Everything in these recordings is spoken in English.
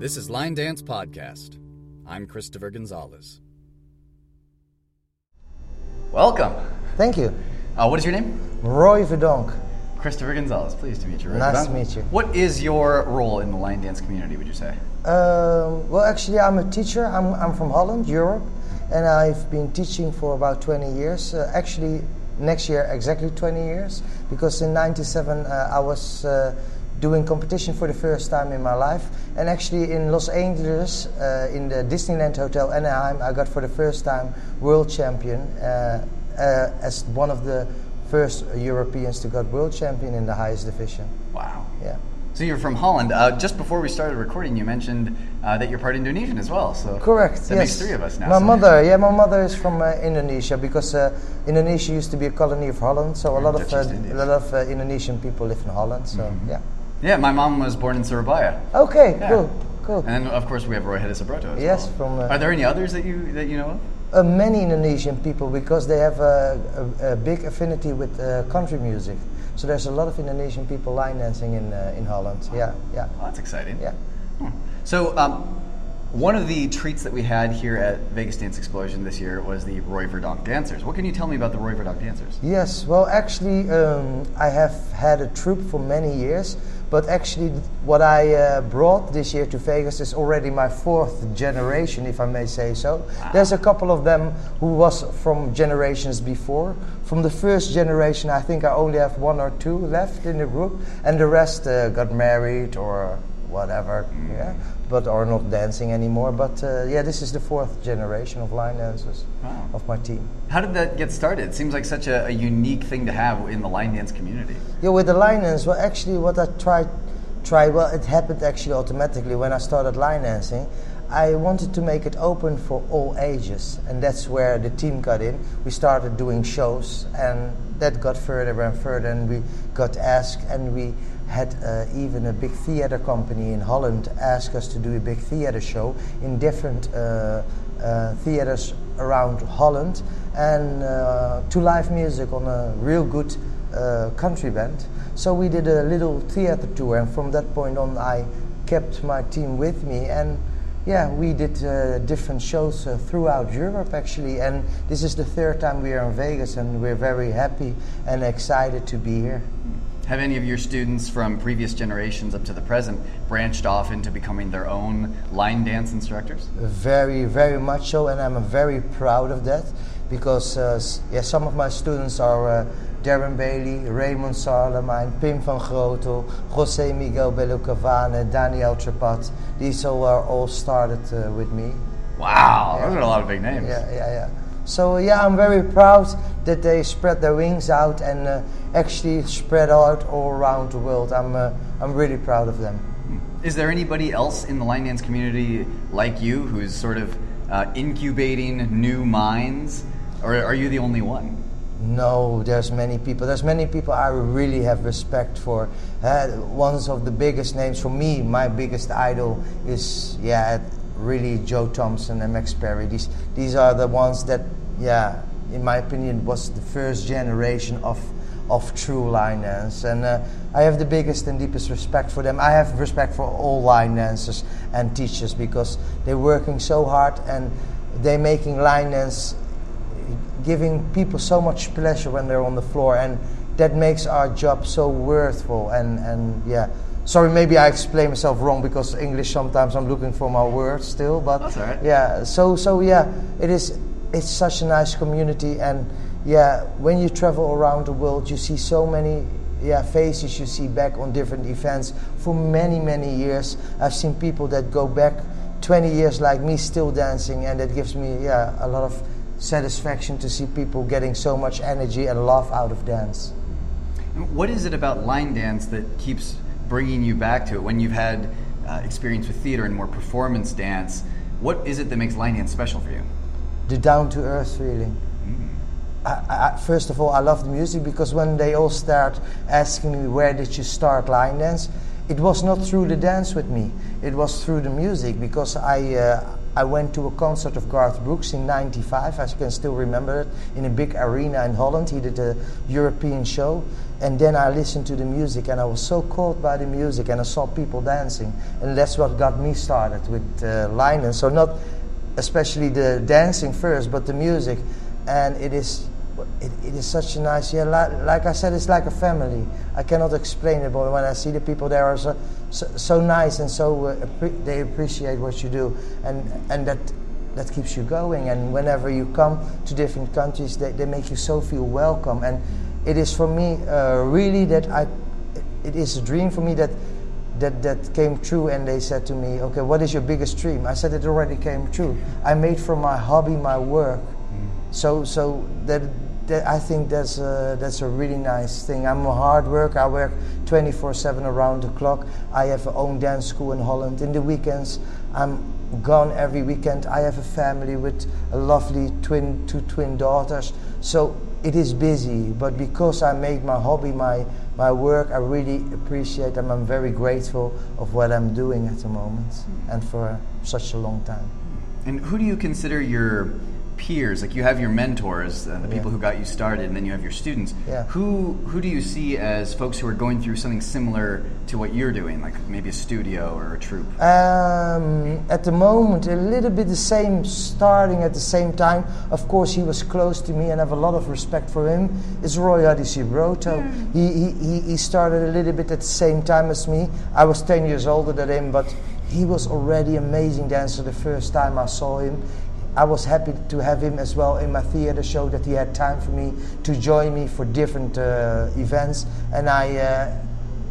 This is Line Dance Podcast. I'm Christopher Gonzalez. Welcome. Thank you. Uh, what is your name? Roy Verdonk. Christopher Gonzalez. Pleased to meet you. Roy Nice Verdonk. to meet you. What is your role in the line dance community? Would you say? Um, well, actually, I'm a teacher. I'm, I'm from Holland, Europe, and I've been teaching for about 20 years. Uh, actually, next year, exactly 20 years, because in 97 uh, I was uh, doing competition for the first time in my life. And actually, in Los Angeles, uh, in the Disneyland Hotel Anaheim, I got for the first time world champion uh, uh, as one of the first Europeans to got world champion in the highest division. Wow. Yeah. So you're from Holland. Uh, just before we started recording, you mentioned uh, that you're part Indonesian as well. So Correct. That yes. makes three of us now. My so- mother, yeah, my mother is from uh, Indonesia because uh, Indonesia used to be a colony of Holland, so a lot of uh, East Indies. a lot of Indonesian people live in Holland. So Mm-hmm. yeah. Yeah, my mom was born in Surabaya. Okay. Yeah. Cool. Cool. And then, of course, we have Roy Hadisubroto as Yes, well. from, uh, Are there any others that you that you know of? Uh, many Indonesian people because they have a, a, a big affinity with uh, country music. So there's a lot of Indonesian people line dancing in uh, in Holland. Yeah. Yeah. Well, that's exciting. Yeah. So, um, one of the treats that we had here at Vegas Dance Explosion this year was the Roy Verdonk Dancers. What can you tell me about the Roy Verdonk Dancers? Yes, well, actually, um, I have had a troupe for many years, but actually, what I uh, brought this year to Vegas is already my fourth generation, if I may say so. There's a couple of them who was from generations before. From the first generation, I think I only have one or two left in the group, and the rest uh, got married or whatever, yeah, but are not dancing anymore. But uh, yeah, this is the fourth generation of line dancers Wow. of my team. How did that get started? It seems like such a, a unique thing to have in the line dance community. Yeah, with the line dance, well, actually, what I tried, tried, well, it happened actually automatically when I started line dancing. I wanted to make it open for all ages, and that's where the team got in. We started doing shows, and that got further and further, and we got asked, and we had uh, even a big theater company in Holland ask us to do a big theater show in different uh, uh, theaters around Holland, and uh, to live music on a real good uh, country band. So we did a little theater tour, and from that point on, I kept my team with me, and yeah, we did uh, different shows uh, throughout Europe actually. And this is the third time we are in Vegas, and we're very happy and excited to be here. Have any of your students from previous generations up to the present branched off into becoming their own line dance instructors? Very, very much so, and I'm very proud of that because uh, yeah, some of my students are uh, Darren Bailey, Raymond Sarlemijn, Pim van Grootel, José Miguel Belloque Vane, Daniel Trepat. These all are all started uh, with me. Wow, those are a lot of big names. Yeah, yeah, yeah. So yeah, I'm very proud that they spread their wings out and uh, actually spread out all around the world. I'm, uh, I'm really proud of them. Is there anybody else in the line dance community like you who's sort of uh, incubating new minds, or are you the only one? No, there's many people. There's many people I really have respect for. Uh, one of the biggest names for me, my biggest idol is yeah, really Jo Thompson and Max Perry. These these are the ones that yeah, in my opinion, was the first generation of of true line dance, and uh, I have the biggest and deepest respect for them. I have respect for all line dancers and teachers because they're working so hard and they're making line dance giving people so much pleasure when they're on the floor, and that makes our job so worthwhile. And, and yeah, sorry, maybe I explain myself wrong because English sometimes I'm looking for my words still, but That's all right. yeah. So so yeah, it is. It's such a nice community, and yeah, when you travel around the world, you see so many. Yeah, faces you see back on different events for many, many years. I've seen people that go back 20 years like me still dancing, and that gives me yeah a lot of satisfaction to see people getting so much energy and love out of dance. What is it about line dance that keeps bringing you back to it when you've had uh, experience with theater and more performance dance? What is it that makes line dance special for you? The down to earth feeling. I, I, first of all, I love the music because when they all start asking me where did you start line dance, it was not through the dance with me. It was through the music because I uh, I went to a concert of Garth Brooks in '95. I can still remember it in a big arena in Holland. He did a European show, and then I listened to the music, and I was so caught by the music, and I saw people dancing, and that's what got me started with uh, line dance. So not especially the dancing first, but the music, and it is. It, it is such a nice, yeah. Like, like I said, it's like a family. I cannot explain it, but when I see the people there are so, so, so nice and so uh, appre- they appreciate what you do, and and that that keeps you going. And whenever you come to different countries, they, they make you so feel welcome. And it is for me uh, really that I, it is a dream for me that. That, that came true and they said to me okay what is your biggest dream i said it already came true i made from my hobby my work so so that, that I think that's a, that's a really nice thing. I'm a hard worker. I work 24/7 around the clock. I have a own dance school in Holland. In the weekends, I'm gone every weekend. I have a family with a lovely twin two twin daughters. So it is busy, but because I made my hobby my my work, I really appreciate them. I'm very grateful of what I'm doing at the moment and for such a long time. And who do you consider your peers? Like you have your mentors, uh, the Yeah. people who got you started, and then you have your students. Yeah. Who who do you see as folks who are going through something similar to what you're doing, like maybe a studio or a troupe? Um, at the moment, a little bit the same, starting at the same time. Of course, he was close to me and I have a lot of respect for him. it's Roy Hadisubroto. He, he, he, he started a little bit at the same time as me. I was 10 years older than him, but he was already amazing dancer the first time I saw him. I was happy to have him as well in my theater show that he had time for me to join me for different uh, events. And I, uh,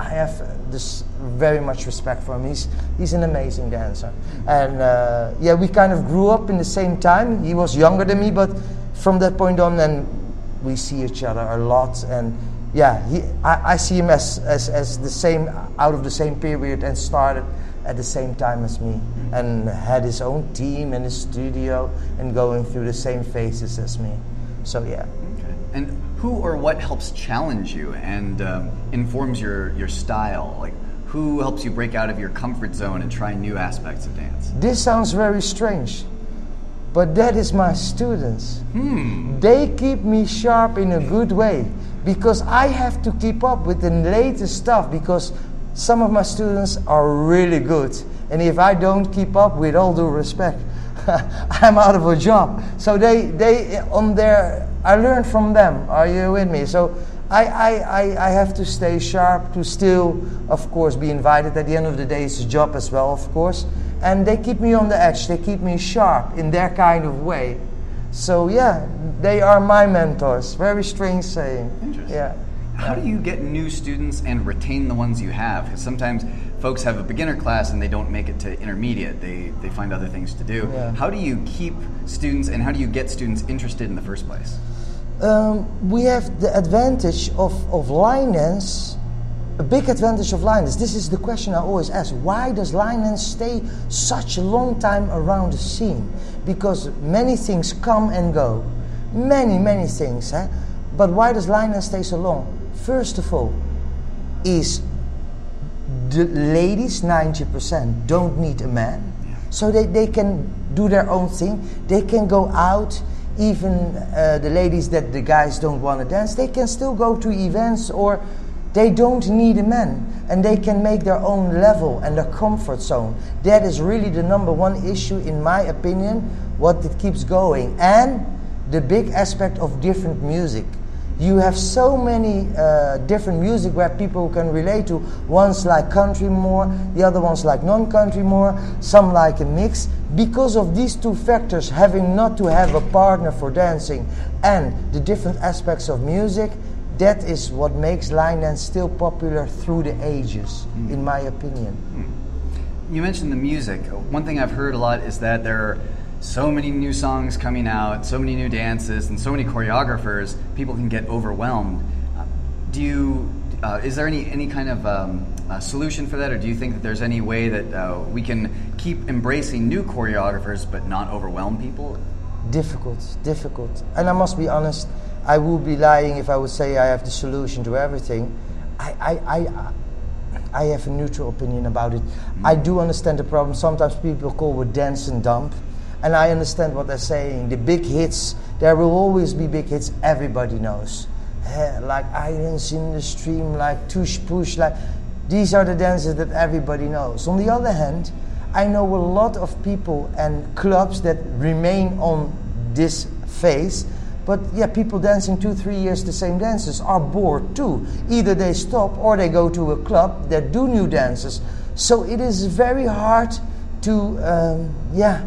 I have this very much respect for him. He's, he's an amazing dancer. And uh, yeah, we kind of grew up in the same time. He was younger than me, but from that point on, then we see each other a lot. And yeah, he, I, I see him as, as, as the same, out of the same period and started at the same time as me and had his own team and his studio and going through the same phases as me. So yeah. Okay. And who or what helps challenge you and um, informs your, your style? Like, who helps you break out of your comfort zone and try new aspects of dance? This sounds very strange, but that is my students. Hmm. They keep me sharp in a good way because I have to keep up with the latest stuff because some of my students are really good. And if I don't keep up, with all due respect, I'm out of a job. So they, they on their, I learn from them. Are you with me? So I, I, I, I have to stay sharp to still, of course, be invited. At the end of the day, it's a job as well, of course. And they keep me on the edge. They keep me sharp in their kind of way. So yeah, they are my mentors. Very strange saying. Interesting. Yeah. How do you get new students and retain the ones you have? Because sometimes folks have a beginner class and they don't make it to intermediate. They, they find other things to do. Yeah. How do you keep students and how do you get students interested in the first place? Um, we have the advantage of, of line dance, a big advantage of line dance. This is the question I always ask. Why does line dance stay such a long time around the scene? Because many things come and go. Many, many things. Eh? But why does line dance stay so long? First of all, is the ladies 90% don't need a man. So they, they can do their own thing. They can go out even uh, the ladies that the guys don't want to dance they can still go to events or they don't need a man. And they can make their own level and their comfort zone. That is really the number one issue in my opinion what it keeps going. And the big aspect of different music you have so many uh, different music where people can relate to. One's like country more, the other one's like non-country more, some like a mix. Because of these two factors, having not to have a partner for dancing and the different aspects of music, that is what makes line dance still popular through the ages, in my opinion. You mentioned the music. One thing I've heard a lot is that there are so many new songs coming out, so many new dances, and so many choreographers. People can get overwhelmed. Uh, Do you? Uh, is there any any kind of um, solution for that, or do you think that there's any way that uh, we can keep embracing new choreographers but not overwhelm people? difficult, difficult. And I must be honest, I would be lying if I would say I have the solution to everything. I, I, I, I have a neutral opinion about it. I do understand the problem. Sometimes people call it dance and dump, and I understand what they're saying. The big hits, there will always be big hits. Everybody knows, Eh, like Islands in the Stream, like Tush Push, like these are the dances that everybody knows. On the other hand, I know a lot of people and clubs that remain on this phase but yeah, people dancing two, three years the same dances are bored too. Either they stop or they go to a club that do new dances. So it is very hard to, um, yeah,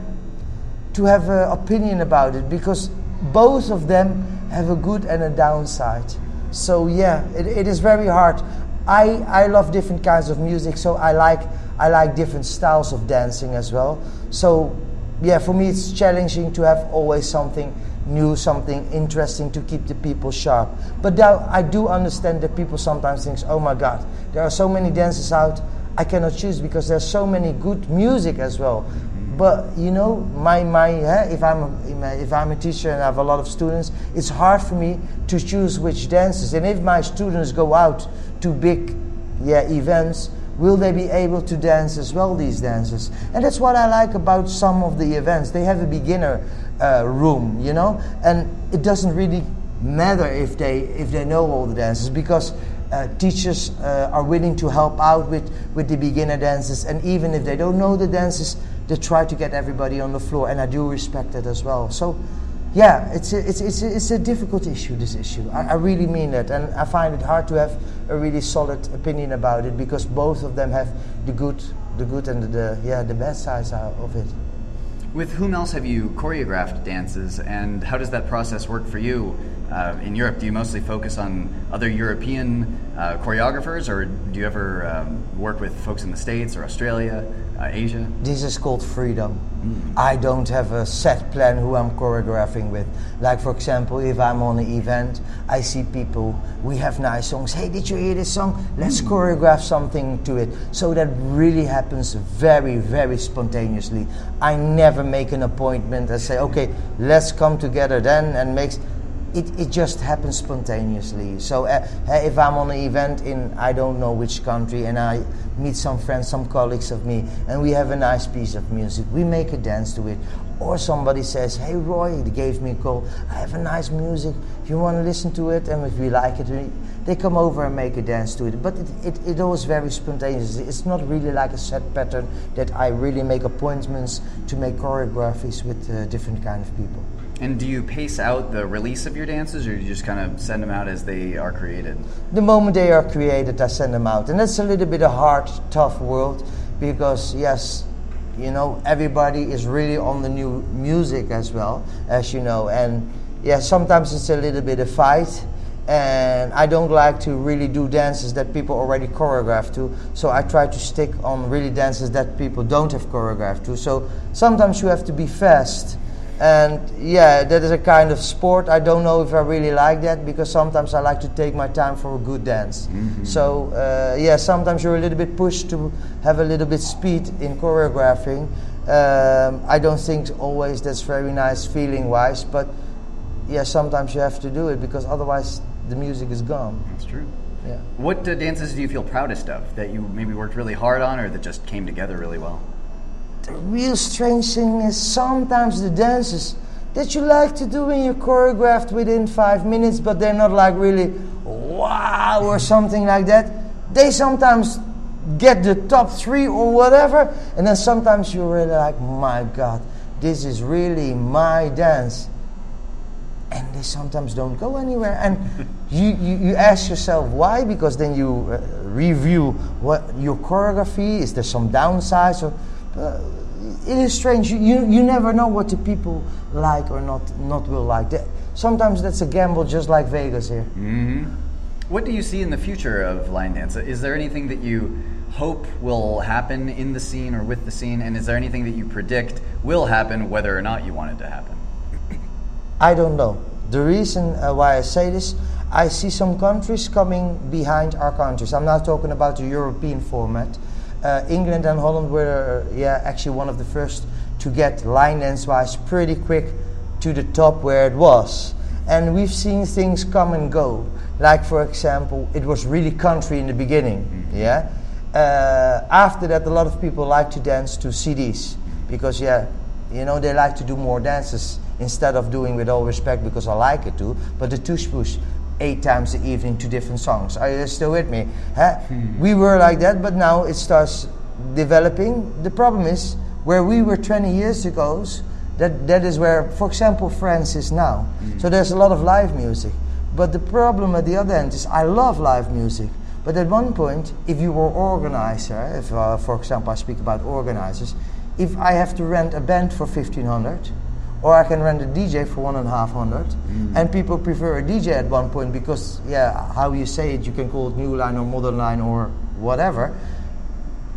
to have an opinion about it because both of them have a good and a downside. So yeah, it, it is very hard. I, I love different kinds of music, so I like I like different styles of dancing as well. So yeah, for me it's challenging to have always something new, something interesting to keep the people sharp. But I do understand that people sometimes think, oh my God, there are so many dances out, I cannot choose because there's so many good music as well. But you know, my my eh, if I'm a, if I'm a teacher and I have a lot of students, it's hard for me to choose which dances. And if my students go out to big, yeah, events, will they be able to dance as well these dances? And that's what I like about some of the events. They have a beginner uh, room, you know, and it doesn't really matter if they if they know all the dances because uh, teachers uh, are willing to help out with with the beginner dances, and even if they don't know the dances, they try to get everybody on the floor, and I do respect that as well. So. Yeah, it's a, it's, it's, a, it's a difficult issue, this issue. I, I really mean that. And I find it hard to have a really solid opinion about it because both of them have the good, the good and the, yeah, the bad sides of it. With whom else have you choreographed dances, and how does that process work for you uh, in Europe? Do you mostly focus on other European uh, choreographers, or do you ever um, work with folks in the States or Australia, uh, Asia? This is called freedom. Mm. I don't have a set plan who I'm choreographing with. Like, for example, if I'm on an event, I see people, we have nice songs. Hey, did you hear this song? Let's mm. choreograph something to it. So that really happens very, very spontaneously. I never make an appointment and say, okay, let's come together then and makes it, it just happens spontaneously. So uh, if I'm on an event in I don't know which country and I meet some friends, some colleagues of me, and we have a nice piece of music, we make a dance to it. Or somebody says, "Hey Roy, they gave me a call. I have a nice music. If you want to listen to it, and if we like it, we, they come over and make a dance to it. But it, it, it always very spontaneous. It's not really like a set pattern that I really make appointments to make choreographies with uh, different kind of people. And do you pace out the release of your dances, or do you just kind of send them out as they are created? The moment they are created, I send them out, and that's a little bit a hard, tough world because yes, you know everybody is really on the new music as well, as you know, and yeah, sometimes it's a little bit of fight. And I don't like to really do dances that people already choreographed to, so I try to stick on really dances that people don't have choreographed to. So sometimes you have to be fast and yeah, that is a kind of sport. I don't know if I really like that because sometimes I like to take my time for a good dance. Mm-hmm. So uh, yeah, sometimes you're a little bit pushed to have a little bit speed in choreographing. Um, I don't think always that's very nice feeling wise, but yeah, sometimes you have to do it because otherwise the music is gone. That's true. Yeah. What uh, dances do you feel proudest of that you maybe worked really hard on or that just came together really well? The real strange thing is sometimes the dances that you like to do when you're choreographed within five minutes, but they're not like really wow or something like that. They sometimes get the top three or whatever, and then sometimes you're really like, my God, this is really my dance. And they sometimes don't go anywhere. And you, you, you, ask yourself why, because then you uh, review what your choreography, is there some downsides? Or, uh, it is strange. You, you, you never know what the people like or not not will like. Sometimes that's a gamble, just like Vegas here. Mm-hmm. What do you see in the future of line dance? Is there anything that you hope will happen in the scene or with the scene, and is there anything that you predict will happen, whether or not you want it to happen? I don't know. The reason uh, why I say this, I see some countries coming behind our countries. I'm not talking about the European format uh, England and Holland were uh, yeah actually one of the first to get line dance wise pretty quick to the top where it was. And we've seen things come and go. Like for example, it was really country in the beginning, mm-hmm. yeah. Uh, after that, a lot of people like to dance to CDs because, yeah, you know, they like to do more dances instead of doing with all respect because I like it too. But the tush push eight times a evening to different songs. Are you still with me? Huh? Hmm. We were like that, but now it starts developing. The problem is where we were 20 years ago. That that is where, for example, France is now. So there's a lot of live music. But the problem at the other end is I love live music. But at one point, if you were organizer, if uh, for example I speak about organizers, if I have to rent a band for 1500, or I can rent a DJ for one and a half hundred, and people prefer a DJ at one point because, yeah, how you say it, you can call it new line or modern line or whatever.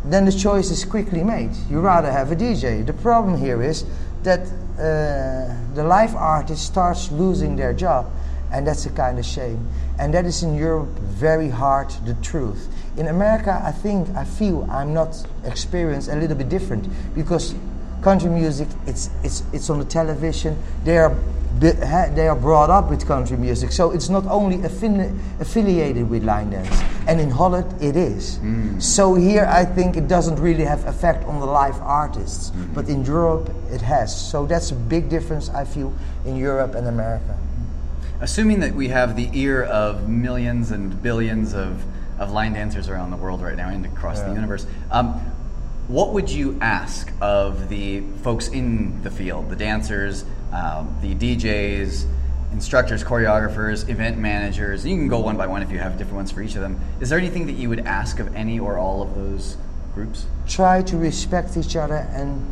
Then the choice is quickly made. You rather have a DJ. The problem here is that uh, the live artist starts losing their job, and that's a kind of shame. And that is in Europe very hard the truth. In America, I think I feel I'm not experienced a little bit different because country music it's it's it's on the television. They are they are brought up with country music, so it's not only affini- affiliated with line dance. And in Holland, it is. So here, I think it doesn't really have effect on the live artists, but in Europe, it has. So that's a big difference I feel in Europe and America. Assuming that we have the ear of millions and billions of, of line dancers around the world right now and across the universe, um, what would you ask of the folks in the field, the dancers, um, the DJs, instructors, choreographers, event managers? You can go one by one if you have different ones for each of them. Is there anything that you would ask of any or all of those groups? try to respect each other and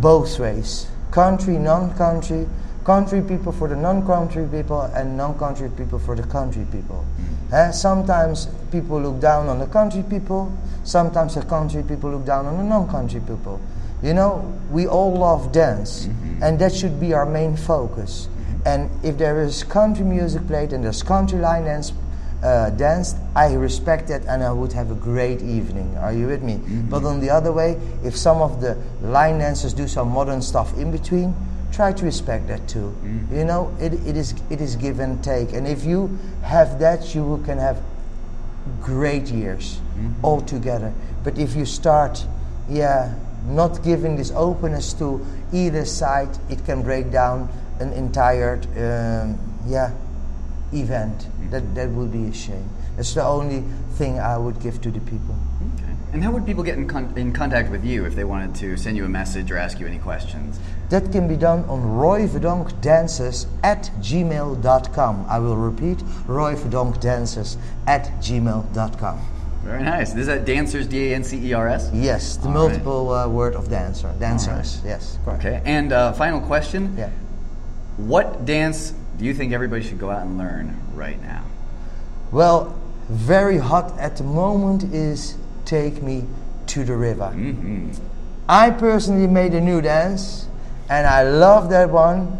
both ways country non-country country people for the non-country people and non-country people for the country people Eh, sometimes people look down on the country people sometimes the country people look down on the non-country people you know we all love dance mm-hmm. and that should be our main focus mm-hmm. and if there is country music played and there's country line dance uh, danced, I respect that and I would have a great evening. Are you with me? Mm-hmm. But on the other way, if some of the line dancers do some modern stuff in between, try to respect that too. You know, it, it is it is give and take. And if you have that, you can have great years all together. But if you start, yeah, not giving this openness to either side, it can break down an entire, um, yeah, event. That that would be a shame. That's the only thing I would give to the people. Okay. And how would people get in, con- in contact with you if they wanted to send you a message or ask you any questions? That can be done on royverdonkdances at gmail.com. I will repeat, royverdonkdances at gmail.com. Very nice. Is that dancers, D A N C E R S? Yes, the All right. multiple uh, word of dancer. Dancers, yes, correct. Okay. And uh, final question. Yeah. What dance do you think everybody should go out and learn right now? Well, very hot at the moment is Take Me to the River. hmm I personally made a new dance and I love that one.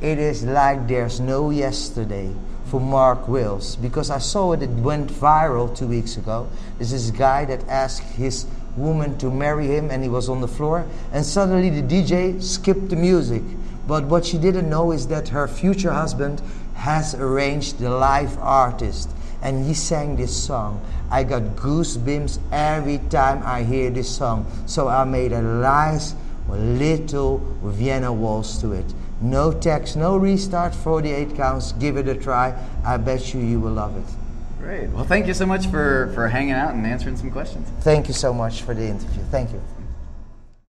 It is like There's No Yesterday for Mark Wills because I saw it, it went viral two weeks ago. This is a guy that asked his woman to marry him and he was on the floor and suddenly the DJ skipped the music. But what she didn't know is that her future husband has arranged the live artist and he sang this song. I got goosebumps every time I hear this song. So I made a nice little Vienna waltz to it. No text, no restart, 48 counts. Give it a try. I bet you you will love it. Great. Well, thank you so much for, for hanging out and answering some questions. Thank you so much for the interview. Thank you.